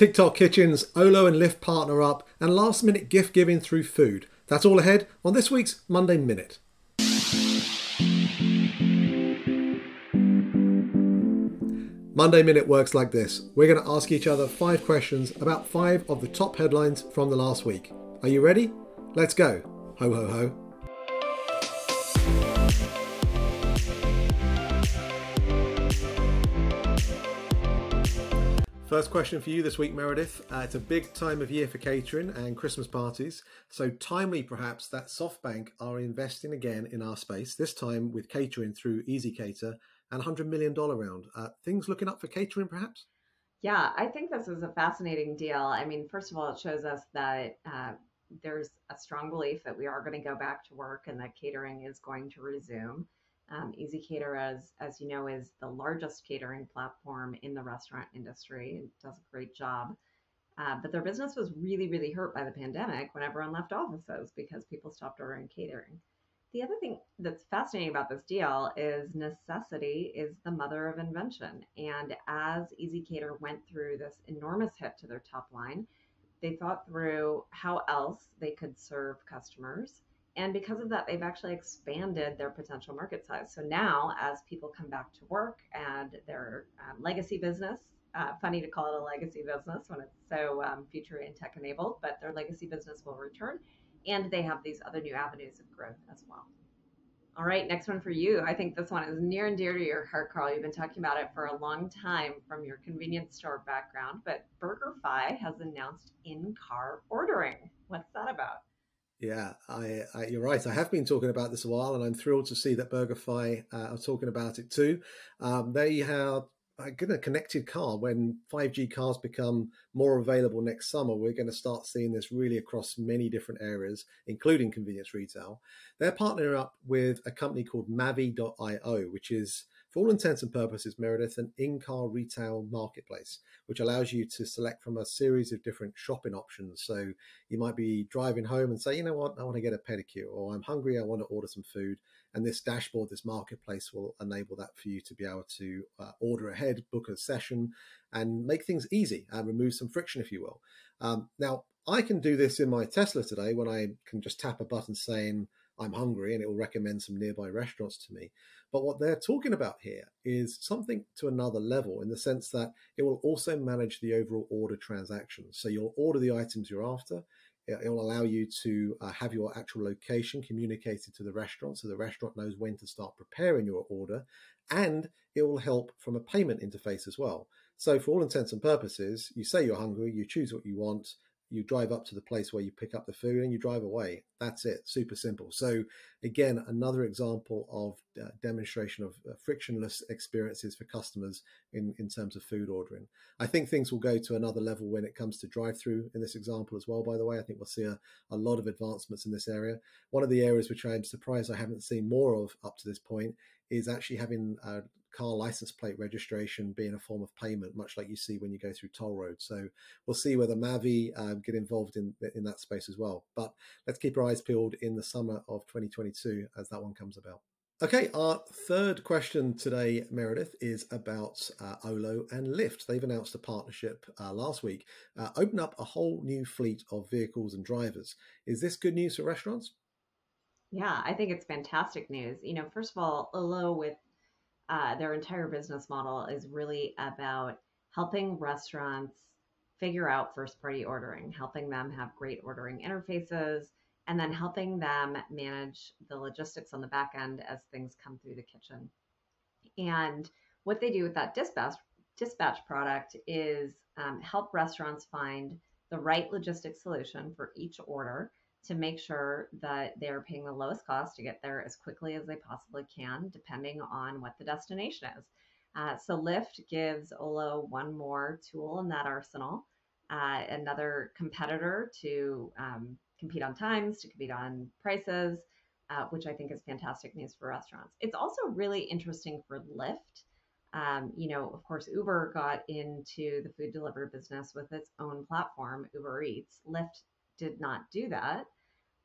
TikTok Kitchens, Olo and Lyft partner up, and last minute gift giving through food. That's all ahead on this week's Monday Minute. Monday Minute works like this. We're going to ask each other five questions about five of the top headlines from the last week. Are you ready? Let's go. Ho, ho, ho. First question for you this week, Meredith. Uh, it's a big time of year for catering and Christmas parties. So, timely perhaps that SoftBank are investing again in our space, this time with catering through ezCater and $100 million round. Uh, things looking up for catering perhaps? Yeah, I think this is a fascinating deal. I mean, first of all, it shows us that uh, there's a strong belief that we are going to go back to work and that catering is going to resume. Um, Cater, as as you know, is the largest catering platform in the restaurant industry. It does a great job. Uh, but their business was really, really hurt by the pandemic when everyone left offices because people stopped ordering catering. The other thing that's fascinating about this deal is necessity is the mother of invention. And as ezCater went through this enormous hit to their top line, they thought through how else they could serve customers and because of that, they've actually expanded their potential market size. So now, as people come back to work and their um, legacy business, uh, funny to call it a legacy business when it's so um, future and tech enabled, but their legacy business will return. And they have these other new avenues of growth as well. All right, next one for you. I think this one is near and dear to your heart, Carl. You've been talking about it for a long time from your convenience store background, but BurgerFi has announced in car ordering. What's that about? Yeah, I, I, you're right. I have been talking about this a while, and I'm thrilled to see that BurgerFi uh, are talking about it too. Um, they have a connected car. When 5G cars become more available next summer, we're going to start seeing this really across many different areas, including convenience retail. They're partnering up with a company called Mavi.io, which is for all intents and purposes, Meredith, an in car retail marketplace, which allows you to select from a series of different shopping options. So you might be driving home and say, you know what, I want to get a pedicure, or I'm hungry, I want to order some food. And this dashboard, this marketplace will enable that for you to be able to uh, order ahead, book a session, and make things easy and remove some friction, if you will. Um, now, I can do this in my Tesla today when I can just tap a button saying, I'm hungry and it will recommend some nearby restaurants to me. But what they're talking about here is something to another level in the sense that it will also manage the overall order transactions. So you'll order the items you're after. It will allow you to uh, have your actual location communicated to the restaurant so the restaurant knows when to start preparing your order. And it will help from a payment interface as well. So, for all intents and purposes, you say you're hungry, you choose what you want, you drive up to the place where you pick up the food and you drive away. That's it. Super simple. So, again, another example of uh, demonstration of uh, frictionless experiences for customers in, in terms of food ordering. I think things will go to another level when it comes to drive through in this example as well, by the way. I think we'll see a, a lot of advancements in this area. One of the areas which I'm surprised I haven't seen more of up to this point is actually having a car license plate registration being a form of payment, much like you see when you go through toll roads. So we'll see whether Mavi uh, get involved in in that space as well. But let's keep our eyes peeled in the summer of 2022 as that one comes about. Okay, our third question today, Meredith, is about uh, Olo and Lyft. They've announced a partnership uh, last week, uh, open up a whole new fleet of vehicles and drivers. Is this good news for restaurants? Yeah, I think it's fantastic news. You know, first of all, Olo with uh, their entire business model is really about helping restaurants figure out first party ordering, helping them have great ordering interfaces, and then helping them manage the logistics on the back end as things come through the kitchen. And what they do with that dispatch dispatch product is um, help restaurants find the right logistics solution for each order to make sure that they're paying the lowest cost to get there as quickly as they possibly can, depending on what the destination is. Uh, so Lyft gives Olo one more tool in that arsenal, uh, another competitor to um, compete on times, to compete on prices, uh, which I think is fantastic news for restaurants. It's also really interesting for Lyft. Um, you know, of course, Uber got into the food delivery business with its own platform, Uber Eats. Lyft did not do that.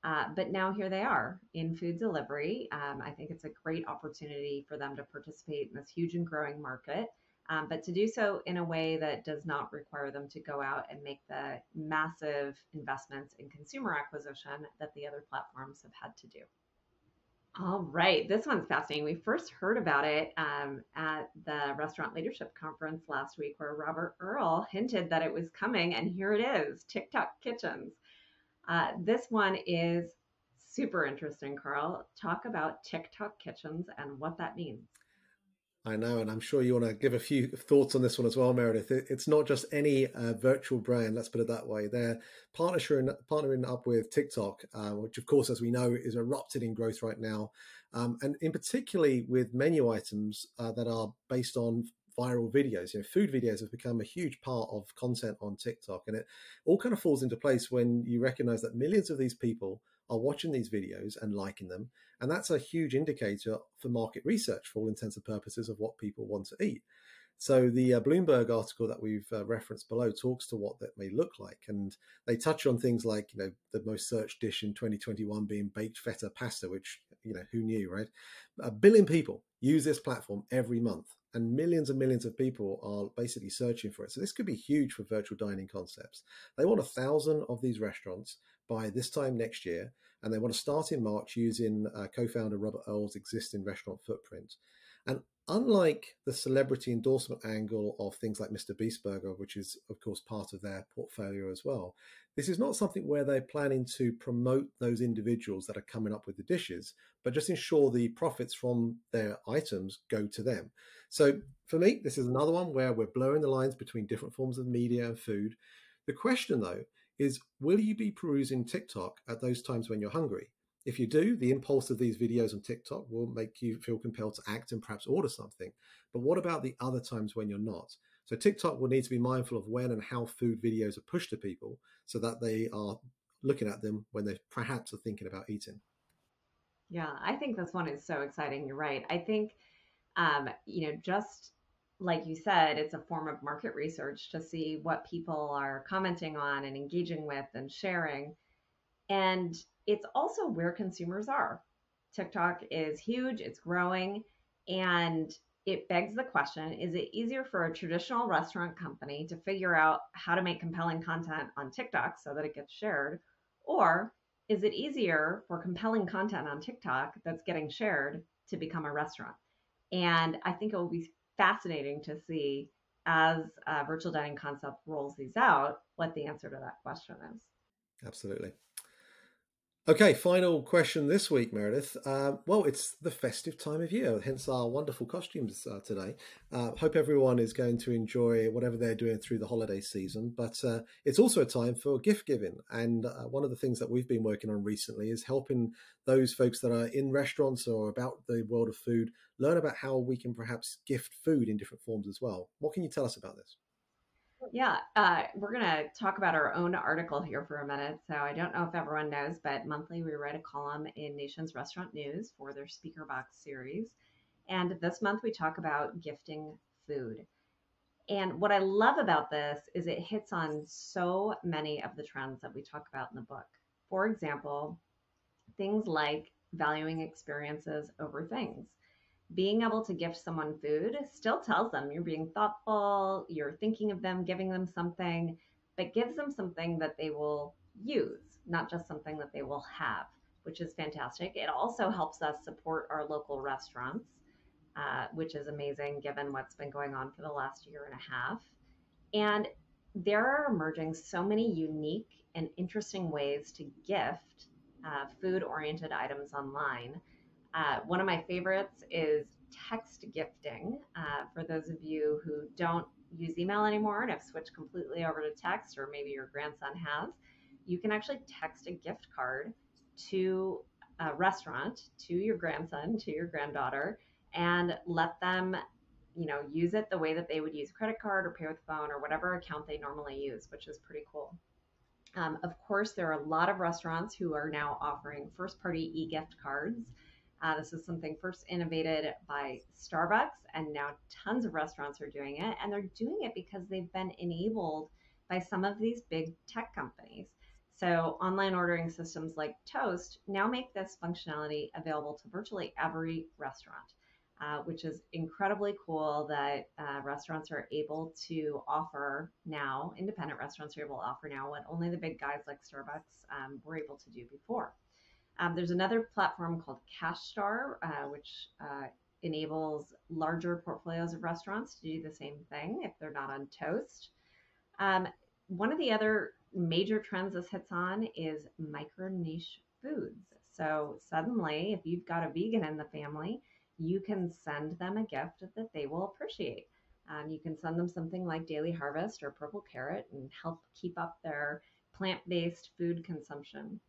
Uh, but now here they are in food delivery. Um, I think it's a great opportunity for them to participate in this huge and growing market. um, but to do so in a way that does not require them to go out and make the massive investments in consumer acquisition that the other platforms have had to do. All right, this one's fascinating. We first heard about it um, at the Restaurant Leadership Conference last week, where Robert Earl hinted that it was coming, and here it is TikTok Kitchens. Uh, this one is super interesting, Carl. Talk about TikTok Kitchens and what that means. I know, and I'm sure you want to give a few thoughts on this one as well, Meredith. It's not just any uh, virtual brand, let's put it that way. They're partnering, partnering up with TikTok, uh, which, of course, as we know, is erupted in growth right now. Um, and in particularly with menu items uh, that are based on viral videos. You know, food videos have become a huge part of content on TikTok, and it all kind of falls into place when you recognize that millions of these people are watching these videos and liking them. And that's a huge indicator for market research for all intents and purposes of what people want to eat. So the uh, Bloomberg article that we've uh, referenced below talks to what that may look like, and they touch on things like you know the most searched dish in 2021 being baked feta pasta, which you know who knew, right? A billion people use this platform every month, and millions and millions of people are basically searching for it. So this could be huge for virtual dining concepts. They want a thousand of these restaurants by this time next year, and they want to start in March using uh, co-founder Robert Earl's existing restaurant footprint. And unlike the celebrity endorsement angle of things like Mr. Beast Burger, which is of course part of their portfolio as well, this is not something where they're planning to promote those individuals that are coming up with the dishes, but just ensure the profits from their items go to them. So for me, this is another one where we're blurring the lines between different forms of media and food. The question though is will you be perusing TikTok at those times when you're hungry? If you do, the impulse of these videos on TikTok will make you feel compelled to act and perhaps order something. But what about the other times when you're not? So TikTok will need to be mindful of when and how food videos are pushed to people so that they are looking at them when they perhaps are thinking about eating. Yeah, I think this one is so exciting. You're right. I think, um, you know, just like you said, it's a form of market research to see what people are commenting on and engaging with and sharing. And it's also where consumers are. TikTok is huge, it's growing, and it begs the question is it easier for a traditional restaurant company to figure out how to make compelling content on TikTok so that it gets shared? Or is it easier for compelling content on TikTok that's getting shared to become a restaurant? And I think it will be fascinating to see as uh, virtual dining concept rolls these out what the answer to that question is. Absolutely. Okay, final question this week, Meredith. Uh, well, it's the festive time of year, hence our wonderful costumes uh, today. Uh, hope everyone is going to enjoy whatever they're doing through the holiday season, but uh, it's also a time for gift giving. And uh, one of the things that we've been working on recently is helping those folks that are in restaurants or about the world of food learn about how we can perhaps gift food in different forms as well. What can you tell us about this? Yeah, uh, we're going to talk about our own article here for a minute. So I don't know if everyone knows, but monthly we write a column in Nation's Restaurant News for their Speaker Box series. And this month we talk about gifting food. And what I love about this is it hits on so many of the trends that we talk about in the book. For example, things like valuing experiences over things being able to gift someone food still tells them you're being thoughtful, you're thinking of them, giving them something, but gives them something that they will use, not just something that they will have, which is fantastic. It also helps us support our local restaurants, uh, which is amazing given what's been going on for the last year and a half. And there are emerging so many unique and interesting ways to gift uh, food oriented items online uh, one of my favorites is text gifting. Uh, for those of you who don't use email anymore and have switched completely over to text, or maybe your grandson has, you can actually text a gift card to a restaurant, to your grandson, to your granddaughter, and let them you know use it the way that they would use credit card or pay with phone or whatever account they normally use which is pretty cool um, of course there are a lot of restaurants who are now offering first party e-gift cards uh, this is something first innovated by Starbucks, and now tons of restaurants are doing it. And they're doing it because they've been enabled by some of these big tech companies. So, online ordering systems like Toast now make this functionality available to virtually every restaurant. uh, which is incredibly cool that uh, restaurants are able to offer now, independent restaurants are able to offer now what only the big guys like Starbucks um, were able to do before. Um, there's another platform called CashStar, uh, which uh, enables larger portfolios of restaurants to do the same thing if they're not on Toast. Um, one of the other major trends this hits on is micro niche foods. So suddenly, if you've got a vegan in the family, you can send them a gift that they will appreciate. Um, you can send them something like Daily Harvest or Purple Carrot and help keep up their plant based food consumption.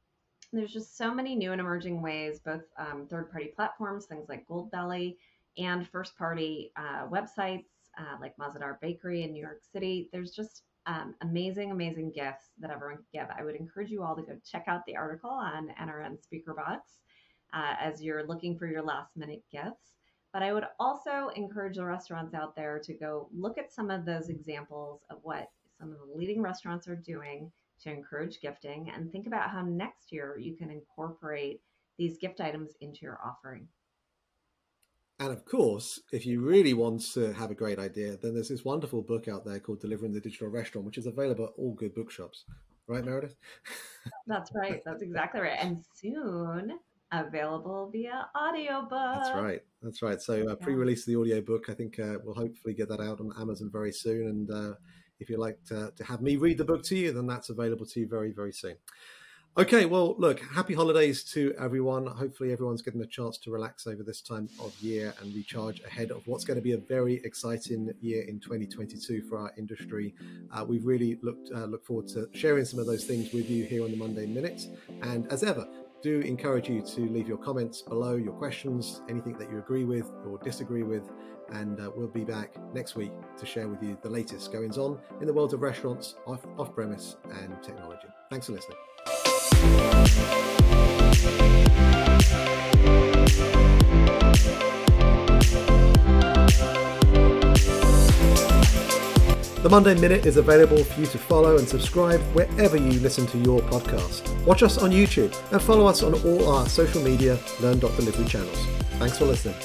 There's just so many new and emerging ways, both um, third party platforms, things like Goldbelly, and first party uh, websites uh, like Mah-Ze-Dahr Bakery in New York City. There's just um, amazing, amazing gifts that everyone can give. I would encourage you all to go check out the article on NRN SpeakerBox uh, as you're looking for your last minute gifts. But I would also encourage the restaurants out there to go look at some of those examples of what some of the leading restaurants are doing to encourage gifting and think about how next year you can incorporate these gift items into your offering. And of course, if you really want to have a great idea, then there's this wonderful book out there called Delivering the Digital Restaurant, which is available at all good bookshops. Right, Meredith? That's right. That's exactly right. And soon available via audiobook. That's right. That's right. So uh, pre-release of the audiobook. I think uh, we'll hopefully get that out on Amazon very soon. And uh, if you'd like to, to have me read the book to you, then that's available to you very, very soon. Okay, well, look, happy holidays to everyone. Hopefully, everyone's getting a chance to relax over this time of year and recharge ahead of what's going to be a very exciting year in 2022 for our industry. Uh, we've really looked uh, look forward to sharing some of those things with you here on the Monday Minute. And as ever, do encourage you to leave your comments below, your questions, anything that you agree with or disagree with. And uh, we'll be back next week to share with you the latest goings on in the world of restaurants, off, premise, and technology. Thanks for listening. The Monday Minute is available for you to follow and subscribe wherever you listen to your podcast. Watch us on YouTube and follow us on all our social media Learn Delivery channels. Thanks for listening.